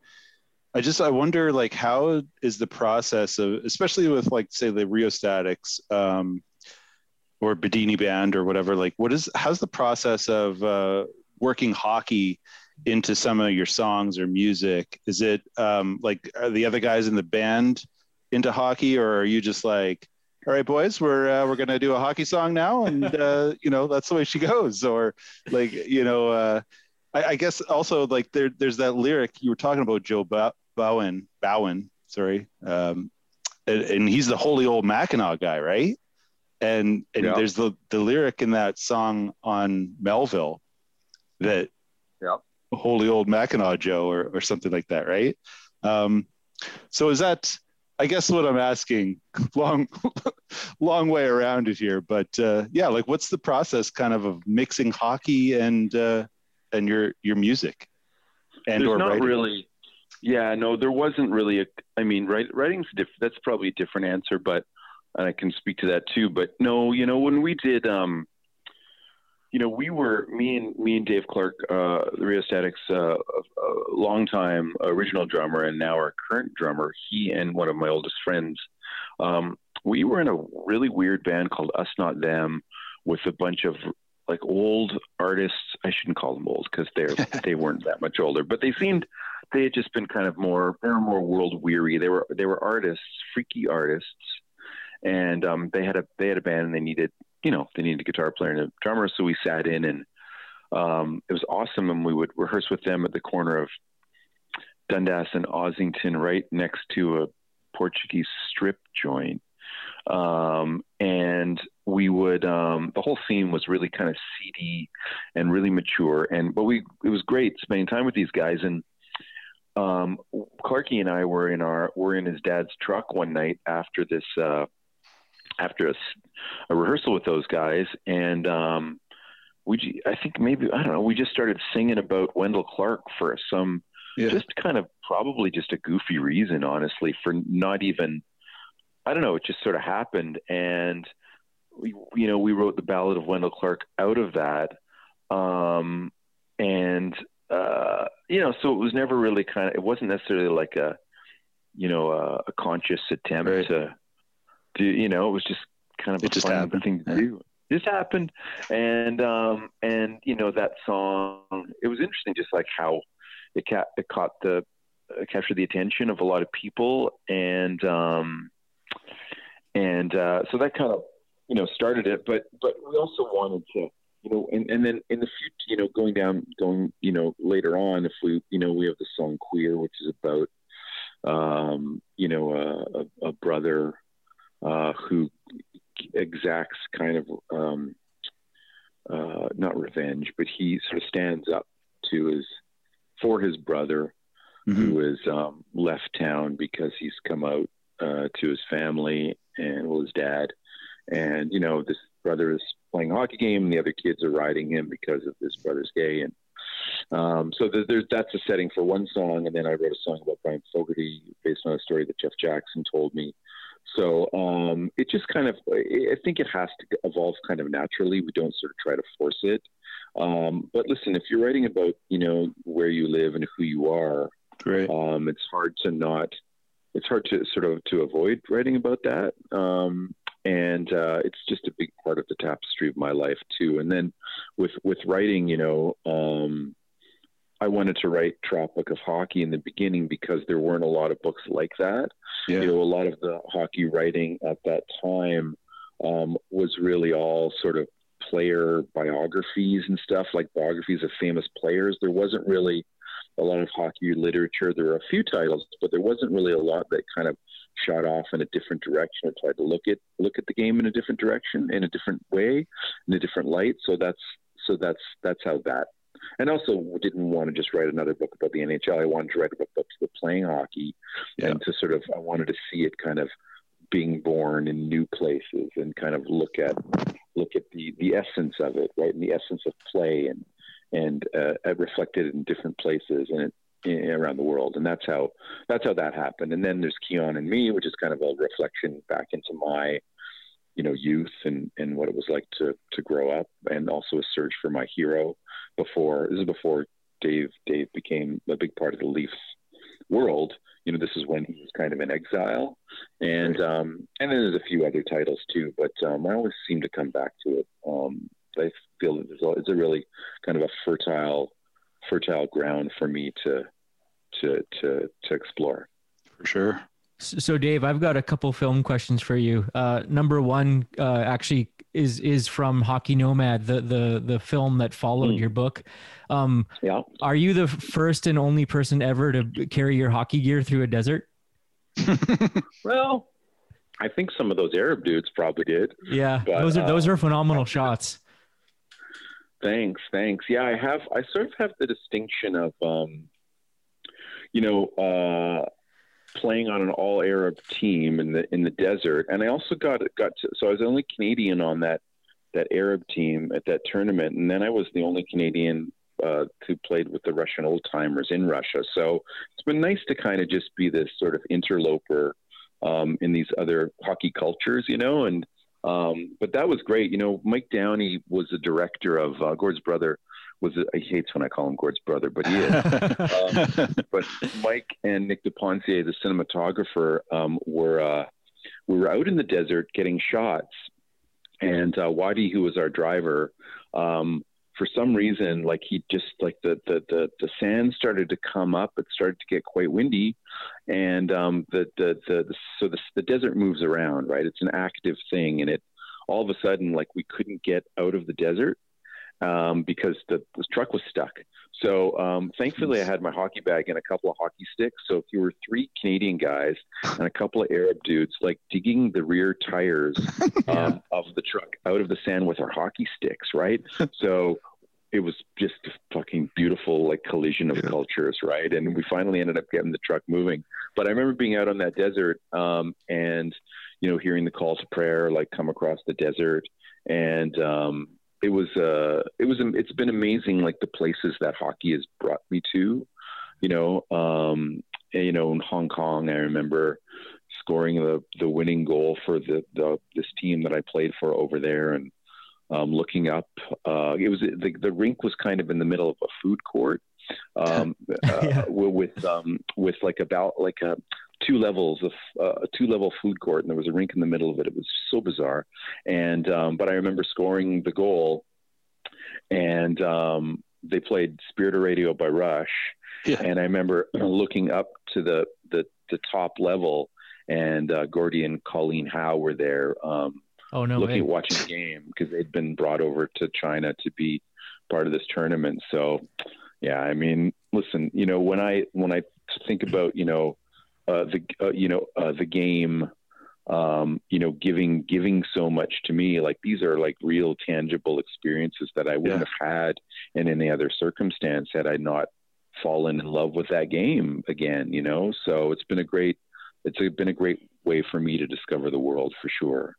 I just I wonder like how is the process of especially with like say the rheostatics um, or Bidini band or whatever, like what is how's the process of uh, working hockey into some of your songs or music? Is it um, like are the other guys in the band into hockey, or are you just like, all right, boys, we're uh, we're gonna do a hockey song now, and *laughs* uh, you know that's the way she goes, or like you know, uh, I, I guess also like there there's that lyric you were talking about Joe Bowen Bowen, sorry, um, and, and he's the holy old Mackinaw guy, right? and and Yeah. there's the the lyric in that song on Melville that Yeah. Holy old Mackinaw Joe or or something like that, right? Um, so is that I guess what I'm asking, *laughs* long long way around it here, but uh, yeah, like what's the process kind of of mixing hockey and uh, and your your music and There's or not writing? really. Yeah, no, there wasn't really a. I mean, write, writing's diff, that's probably a different answer, but and I can speak to that too. But no, you know, when we did, um, you know, we were me and me and Dave Clark, uh, the Rheostatics, uh, a longtime original drummer and now our current drummer. He and one of my oldest friends. Um, we were in a really weird band called Us Not Them, with a bunch of like old artists. I shouldn't call them old because they're *laughs* they weren't that much older, but they seemed they had just been kind of more they were more world weary. They were they were artists, freaky artists, and um, they had a they had a band and they needed you know they needed a guitar player and a drummer. So we sat in and um, it was awesome, and we would rehearse with them at the corner of Dundas and Ossington, right next to a Portuguese strip joint. Um, and we would um, the whole scene was really kind of seedy and really mature and but we it was great spending time with these guys and um, Clarky and I were in our were in his dad's truck one night after this uh, after a rehearsal with those guys and um, we I think maybe I don't know we just started singing about Wendel Clark for some Yeah. just kind of probably just a goofy reason honestly for not even I don't know it just sort of happened and we you know we wrote the ballad of Wendel Clark out of that um and uh you know so it was never really kind of it wasn't necessarily like a you know a, a conscious attempt Right. to do you know it was just kind of It a just fun happened. thing to Yeah. do it just happened and um and you know that song it was interesting just like how it, ca- it caught the uh, captured the attention of a lot of people and um and uh so that kind of you know started it but but we also wanted to you know and and then in the future you know going down going you know later on if we you know we have the song queer which is about um you know a, a, a brother uh who exacts kind of um uh not revenge but he sort of stands up to his for his brother Mhm. has um, left town because he's come out uh, to his family and well his dad. And you know this brother is playing a hockey game and the other kids are riding him because of this brother's gay. And um, so there's that's a setting for one song. And then I wrote a song about Brian Fogarty based on a story that Jeff Jackson told me so um, it just kind of I think it has to evolve kind of naturally. We don't sort of try to force it. Um, but listen if you're writing about you know where you live and who you are Great. um, it's hard to not it's hard to sort of to avoid writing about that. Um, and uh, it's just a big part of the tapestry of my life too. And then with with writing you know um, i wanted to write tropic of hockey in the beginning because there weren't a lot of books like that Yeah. you know a lot of the hockey writing at that time um, was really all sort of player biographies and stuff like biographies of famous players there wasn't really a lot of hockey literature. There were a few titles, but there wasn't really a lot that kind of shot off in a different direction or tried to look at look at the game in a different direction, in a different way, in a different light. So that's so that's that's how that. And also didn't want to just write another book about the NHL. I wanted to write a book about people playing hockey, Yeah. and to sort of I wanted to see it kind of being born in new places and kind of look at look at the the essence of it, right, and the essence of play and and uh, reflected in different places and in, around the world. And that's how that's how that happened. And then there's Keon and me, which is kind of a reflection back into my you know youth and and what it was like to to grow up, and also a search for my hero. Before this is before Dave Dave became a big part of the Leafs world. you know, this is when he was kind of in exile, and um, and then there's a few other titles too. But um, I always seem to come back to it. Um, I feel that there's a, it's a really kind of a fertile, fertile ground for me to to to to explore. For sure. So, Dave, I've got a couple film questions for you. Uh, number one, uh, actually, is is from Hockey Nomad, the the the film that followed Mm. your book. Um, Yeah. are you the first and only person ever to carry your hockey gear through a desert? *laughs* Well, I think some of those Arab dudes probably did. Yeah, But, those are those uh, are phenomenal shots. Thanks, thanks. Yeah, I have. I sort of have the distinction of, um, you know, uh, playing on an all Arab team in the in the desert, and I also got got to. So I was the only Canadian on that that Arab team at that tournament, and then I was the only Canadian uh, who played with the Russian old timers in Russia. So it's been nice to kind of just be this sort of interloper um, in these other hockey cultures, you know, and um, but that was great. You know, Mike Downie was the director of uh, Gord's brother. Was he hates when I call him Gord's brother, but he is. *laughs* um, but Mike and Nick DePontier, the cinematographer, um, were uh, we were out in the desert getting shots, and uh, Wadi, who was our driver, um, for some reason, like he just like the, the the the sand started to come up. It started to get quite windy, and um, the, the the the so the the desert moves around, right? It's an active thing, and it all of a sudden like we couldn't get out of the desert um, because the, the truck was stuck. So um, thankfully, I had my hockey bag and a couple of hockey sticks. So if you were three Canadian guys and a couple of Arab dudes, like digging the rear tires *laughs* um, of the truck out of the sand with our hockey sticks, right? *laughs* so it was just a fucking beautiful like collision of cultures, right? And we finally ended up getting the truck moving. But I remember being out on that desert um, and you know hearing the call to prayer like come across the desert and um, it was uh it was it's been amazing like the places that hockey has brought me to you know um and, you know in hong kong i remember scoring the the winning goal for the, the this team that i played for over there and um looking up uh it was the, the rink was kind of in the middle of a food court um *laughs* uh, with um with like about like a two levels of uh, a two level food court and there was a rink in the middle of it it was so bizarre and um, but I remember scoring the goal, and um, they played Spirit of Radio by Rush, Yeah. and I remember *clears throat* looking up to the the, the top level, and uh, Gordy and Colleen Howe were there, um, Oh no looking way! at watching the game because they'd been brought over to China to be part of this tournament. So, yeah, I mean, listen, you know, when I when I think about you know uh, the uh, you know uh, the game um, you know, giving giving so much to me. Like these are like real tangible experiences that I wouldn't have had in any other circumstance had I not fallen in love with that game again. You know, so it's been a great it's been a great way for me to discover the world for sure.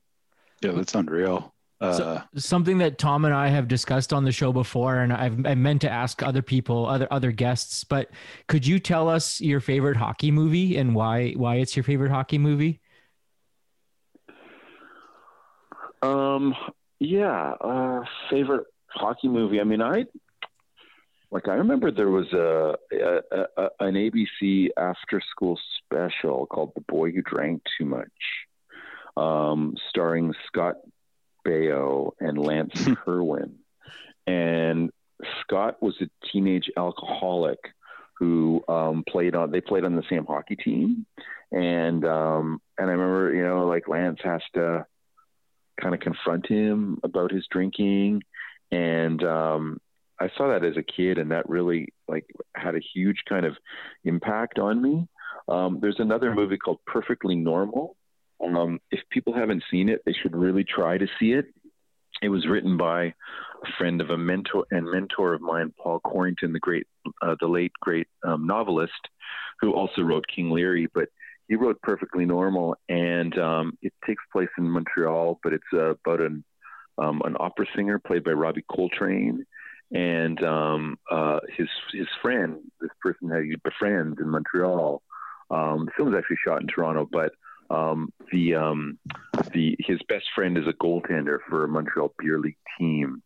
yeah, that's unreal. Uh, So- Something that Tom and I have discussed on the show before, and I've I meant to ask other people, other other guests, but could you tell us your favorite hockey movie and why why it's your favorite hockey movie? Um, yeah, uh, favorite hockey movie. I mean, I like. I remember there was a, a, a an ABC after school special called "The Boy Who Drank Too Much," um, starring Scott Baio and Lance Kerwin. And Scott was a teenage alcoholic who um, played on. They played on the same hockey team, and um, and I remember, you know, like Lance has to kind of confront him about his drinking and um I saw that as a kid and that really like had a huge kind of impact on me. Um there's another movie called Perfectly Normal. Um if people haven't seen it, they should really try to see it. It was written by a friend of a mentor and mentor of mine, Paul Quarrington, the great, uh, the late great um, novelist, who also wrote King Leary. But he wrote Perfectly Normal, and um, it takes place in Montreal, but it's uh, about an um, an opera singer played by Robbie Coltrane, and um, uh, his his friend, this person that he befriends in Montreal. Um, the film was actually shot in Toronto, but um, the um, the his best friend is a goaltender for a Montreal beer league team.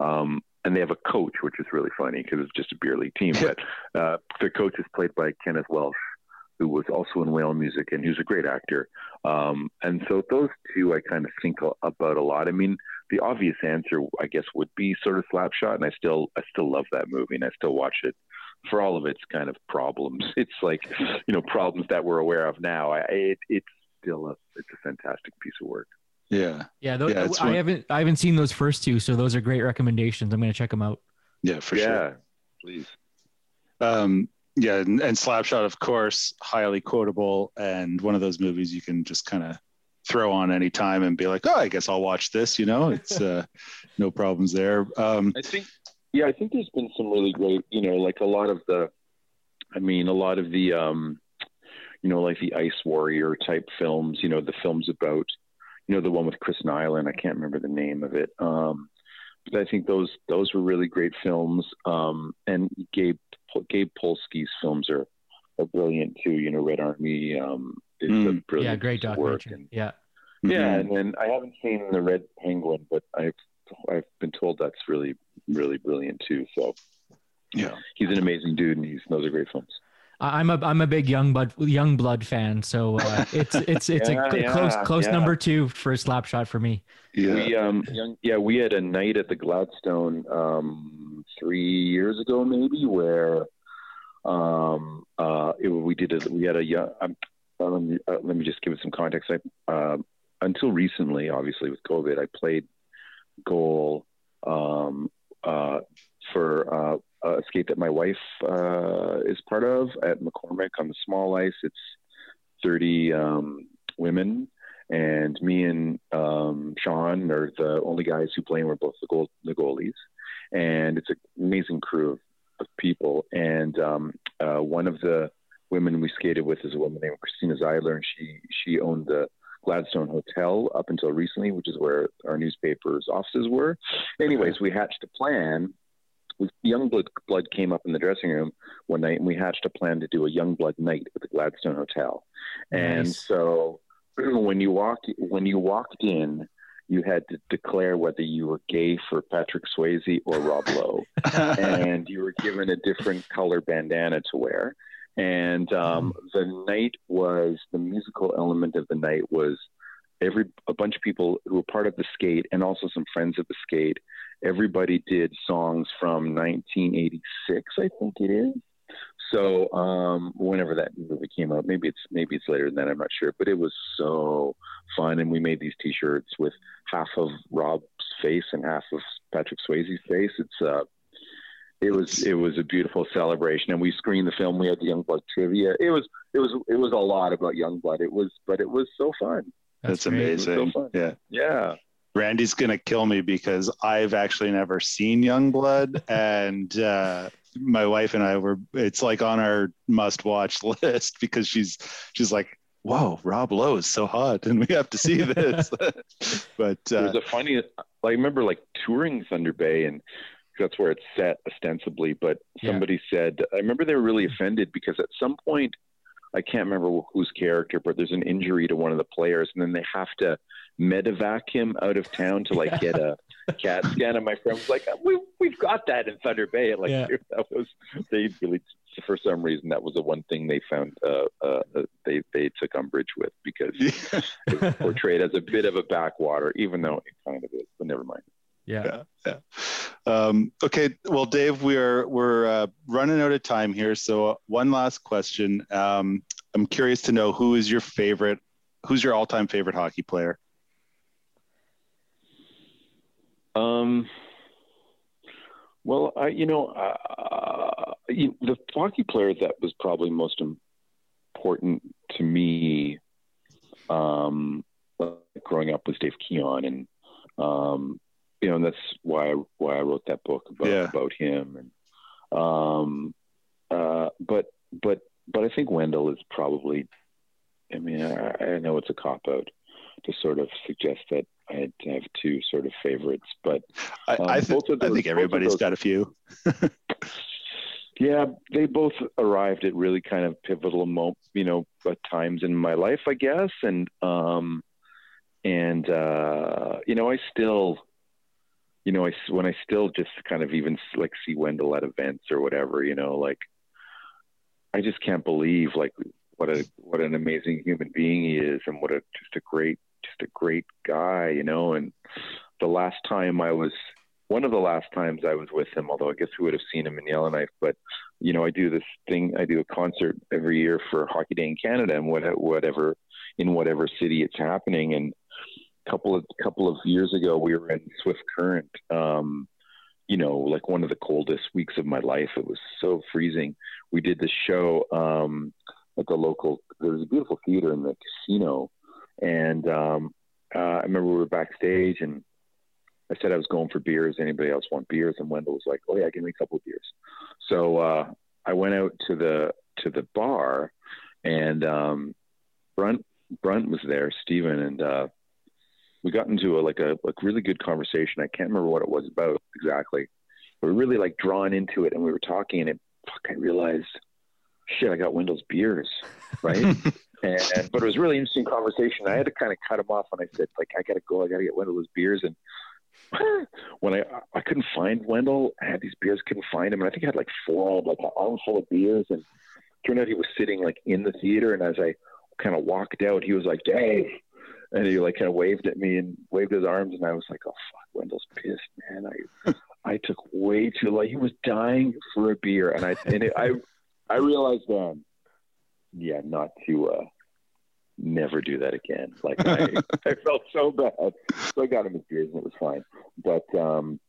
Um, and they have a coach, which is really funny because it's just a beer league team. *laughs* But uh, their coach is played by Kenneth Welsh, who was also in Whale Music, and who's a great actor. Um, and so those two, I kind of think about a lot. I mean, the obvious answer, I guess, would be sort of Slapshot, and I still, I still love that movie, and I still watch it for all of its kind of problems. *laughs* It's like, you know, problems that we're aware of now. I, it, it's still a, it's a fantastic piece of work. Yeah. Yeah, those, Yeah, it's I one- haven't I haven't seen those first two, so those are great recommendations. I'm gonna check them out. Yeah, for sure. yeah, sure. please. Um, yeah, and, and Slapshot, of course, highly quotable, and one of those movies you can just kind of throw on any time and be like, oh, I guess I'll watch this. You know, *laughs* it's uh, no problems there. Um, I think, yeah, I think there's been some really great, you know, like a lot of the, I mean, a lot of the, um, you know, like the Ice Warrior type films, you know, the films about, you know, the one with Chris Nyland, I can't remember the name of it. Um, but I think those, those were really great films. Um, and Gabe, Gabe Polsky's films are, are brilliant too. You know, Red Army, um, is a Mm. brilliant yeah, great piece work. documentary. And, Yeah. yeah, mhm. and then I haven't seen the Red Penguin, but I've I've been told that's really really brilliant too. So yeah, he's an amazing dude, and he's those are great films. I- I'm a I'm a big young blood young blood fan, so uh, *laughs* it's it's it's Yeah, a yeah, close close yeah. number two for Slapshot for me. yeah. We um young, yeah we had a night at the Gladstone um three years ago maybe where um uh it, we did a, we had a young um, uh, let me uh, let me just give it some context. I um until recently, obviously with COVID, I played goal um uh for uh a skate that my wife uh is part of at McCormick on the small ice. It's 30 um, women, and me and um, Sean are the only guys who play, and we're both the, goal, the goalies. And it's an amazing crew of, of people. And um, uh, one of the women we skated with is a woman named Christina Zeidler, and she she owned the Gladstone Hotel up until recently, which is where our newspaper's offices were. Anyways, we hatched a plan. We, young blood, blood came up in the dressing room one night, and we hatched a plan to do a young blood night at the Gladstone Hotel. And Nice. so *clears throat* when you walked when you walked in, you had to declare whether you were gay for Patrick Swayze or Rob Lowe, *laughs* and you were given a different color bandana to wear. And um, the night was the musical element of the night was every a bunch of people who were part of the skate and also some friends of the skate. Everybody did songs from 1986, I think it is. So um, whenever that movie came out, maybe it's maybe it's later than that. I'm not sure, but it was so fun, and we made these T-shirts with half of Rob's face and half of Patrick Swayze's face. It's uh, it was it was a beautiful celebration, and we screened the film. We had the Youngblood trivia. It was it was it was a lot about Youngblood. It was, but it was so fun. That's, great. It was so amazing. fun. yeah. Yeah. Randy's gonna kill me because I've actually never seen Youngblood, *laughs* and uh, my wife and I were. It's like on our must-watch *laughs* list because she's she's like, "Whoa, Rob Lowe is so hot, and we have to see this." *laughs* but uh, There's a funny. I remember like touring Thunder Bay, and that's where it's set ostensibly. But Yeah. somebody said, I remember they were really offended because at some point, I can't remember whose character, but there's an injury to one of the players, and then they have to medevac him out of town to like get a *laughs* CAT scan. And my friend was like, "We we've got that in Thunder Bay." Like Yeah. *laughs* that was they really for some reason that was the one thing they found uh, uh, uh, they they took umbrage with because it was portrayed as a bit of a backwater, even though it kind of is. But never mind. Yeah. yeah. Um, okay, well, Dave, we're we're uh, running out of time here. So uh, one last question. Um, I'm curious to know who is your favorite, who's your all-time favorite hockey player? Um, well, I, you know, uh, you, the hockey player that was probably most important to me um, growing up was Dave Keon, and um, you know, and that's why I, why I wrote that book about Yeah. about him. And um, uh, but but but I think Wendel is probably. I mean, I, I know it's a cop out to sort of suggest that I'd have two sort of favorites, but I, Um, I, th- both of I those- think both of everybody's those- got a few. yeah, they both arrived at really kind of pivotal, mo- you know, uh, times in my life, I guess, and um, and uh, you know, I still, you know, I when I still just kind of even like see Wendel at events or whatever, you know, like I just can't believe like what a what an amazing human being he is, and what a just a great a great guy, you know. And the last time I was one of the last times I was with him, although I guess we would have seen him in Yellowknife, but you know, I do this thing, I do a concert every year for Hockey Day in Canada and what, whatever, in whatever city it's happening. And a couple of, couple of years ago, we were in Swift Current, um, you know, like one of the coldest weeks of my life. It was so freezing. We did the show, um, at the local, there was a beautiful theater in the casino. And, um, uh, I remember we were backstage and I said I was going for beers. Anybody else want beers? And Wendel was like, "Oh yeah, give me a couple of beers." So uh, I went out to the to the bar, and um, Brunt Brunt was there, Stephen, and uh, we got into a, like a like really good conversation. I can't remember what it was about exactly. We were really like drawn into it, and we were talking, and it fuck, I realized, shit, I got Wendel's beers, right? *laughs* and but it was really interesting conversation. I had to kind of cut him off, and I said, like, I gotta go, I gotta get Wendel's beers, and *laughs* when I I couldn't find Wendel, I had these beers, couldn't find him, and I think I had like four, like an armful of beers, and turned out he was sitting like in the theater, and as I kind of walked out, he was like, "Dave," and he like kind of waved at me and waved his arms, and I was like, "Oh fuck, Wendel's pissed, man." I *laughs* I took way too long. He was dying for a beer, and I and it, I I realized then, yeah, not to uh never do that again. Like I, *laughs* I felt so bad. So I got him his beers and it was fine. But um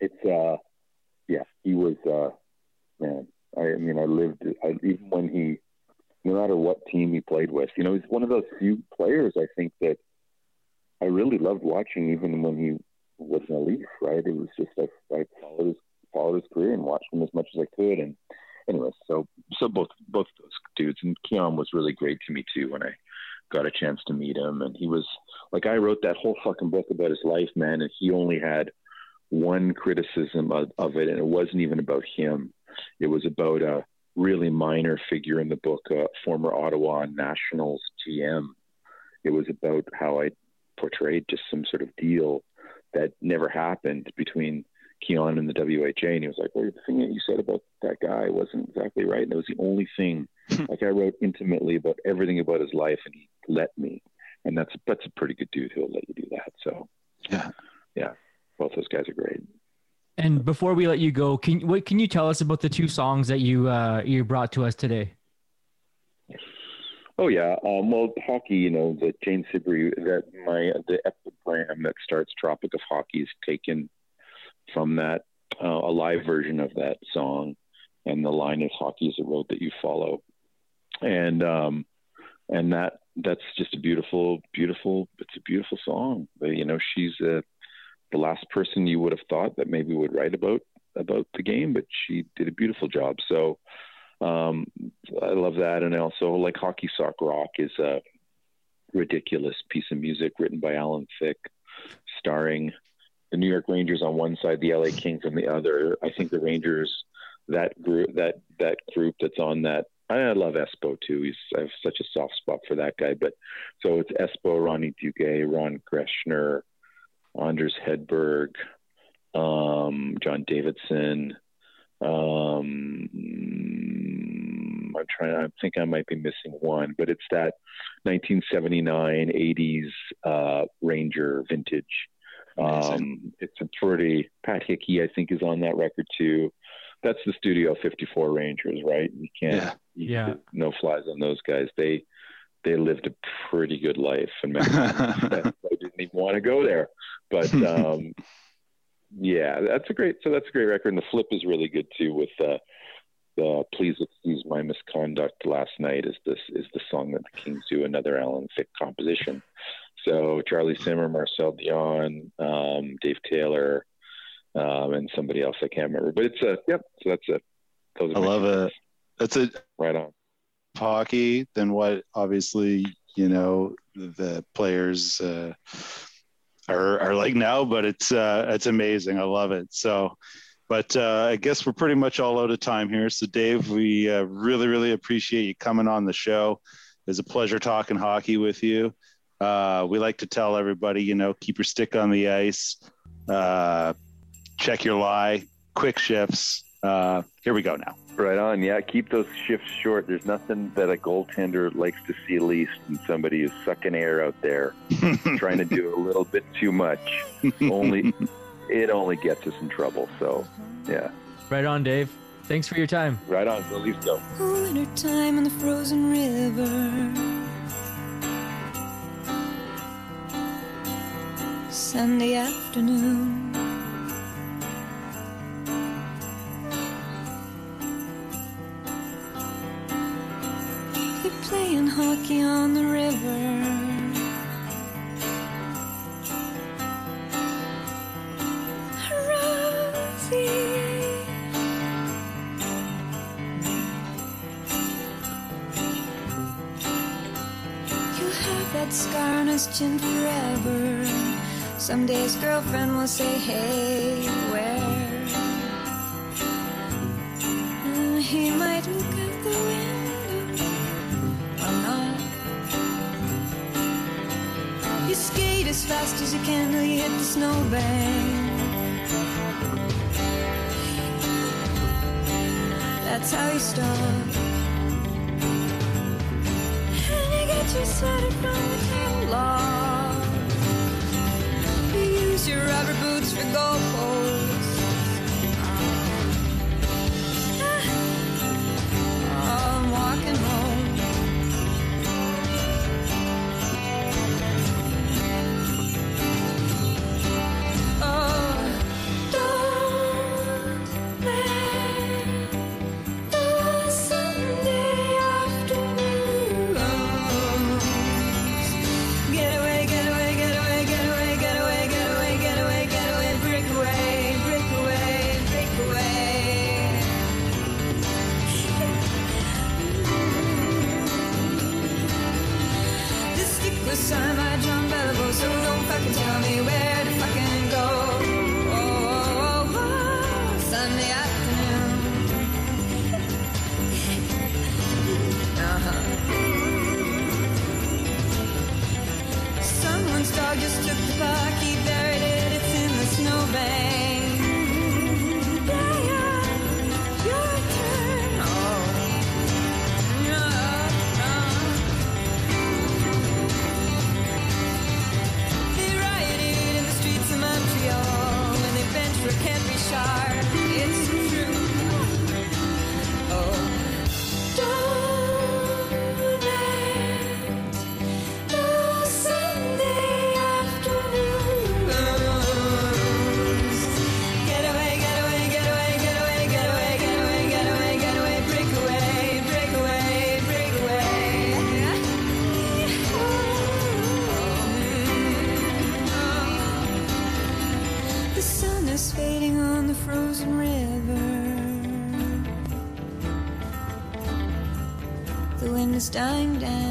it's uh yeah, he was uh man, I, I mean I lived I, even when he no matter what team he played with, you know, he's one of those few players I think that I really loved watching even when he was an elite, right? It was just I, I followed his followed his career and watched him as much as I could and anyway, so so both both those dudes and Keon was really great to me too when I got a chance to meet him. And he was like, I wrote that whole fucking book about his life, man. And he only had one criticism of, of it. And it wasn't even about him. It was about a really minor figure in the book, a former Ottawa Nationals GM. It was about how I portrayed just some sort of deal that never happened between Keon and the WHA. And he was like, well, the thing that you said about that guy wasn't exactly right. And it was the only thing, *laughs* like I wrote intimately about everything about his life and he let me. And that's, that's a pretty good dude who'll let you do that. So Yeah. yeah, both those guys are great. And before we let you go, can what can you tell us about the two songs that you uh, you brought to us today? Oh yeah, um, well, hockey. You know, the Jane Siberry that my the epigram that starts "Tropic of Hockey" is taken from that uh, a live version of that song, and the line is "Hockey is a road that you follow," and um, and that that's just a beautiful, beautiful. It's a beautiful song. But you know, she's uh, the last person you would have thought that maybe would write about about the game, but she did a beautiful job. So um, I love that, and also like Hockey Sock Rock is a ridiculous piece of music written by Alan Thicke, starring the New York Rangers on one side, the LA Kings on the other. I think the Rangers that group that that group that's on that. I love Espo too. He's I have such a soft spot for that guy. But so it's Espo, Ronnie Duguay, Ron Greschner, Anders Hedberg, um, John Davidson. Um, I'm trying. I think I might be missing one, but it's that 1979 80s uh, Ranger vintage. Um, it's a pretty Pat Hickey, I think, is on that record too. That's the Studio 54 Rangers, right? You can't, Yeah. you- Yeah. no flies on those guys. They they lived a pretty good life, and *laughs* I didn't even want to go there. But *laughs* um, yeah, that's a great. So that's a great record, and the flip is really good too. With uh, the "Please Excuse My Misconduct" last night is this is the song that the Kings do, another Alan Thicke composition. So Charlie Simmer, Marcel Dionne, um, Dave Taylor, um, and somebody else I can't remember. But it's a yep. So that's it. Those I love it. That's a Right on. hockey than what obviously you know the players uh, are are like now. But it's uh, it's amazing. I love it. So, but uh, I guess we're pretty much all out of time here. So, Dave, we uh, really really appreciate you coming on the show. It's a pleasure talking hockey with you. Uh, we like to tell everybody, you know, keep your stick on the ice, uh, check your lie, quick shifts. Uh, here we go now. Right on. Yeah, keep those shifts short. There's nothing that a goaltender likes to see least than somebody who's sucking air out there, *laughs* trying to do a little bit too much. Only *laughs* it only gets us in trouble. So, yeah. Right on, Dave. Thanks for your time. Right on. Go Leafs go. Winter time in the frozen river. Sunday afternoon. They're playing hockey on the river. Rosie. You'll have that scar on his chin forever. Someday his girlfriend will say, Hey, where? Uh, he might look out the window or not. You skate as fast as you can till you hit the snowbank. That's how you start. And you get your sweater from the table go dying down.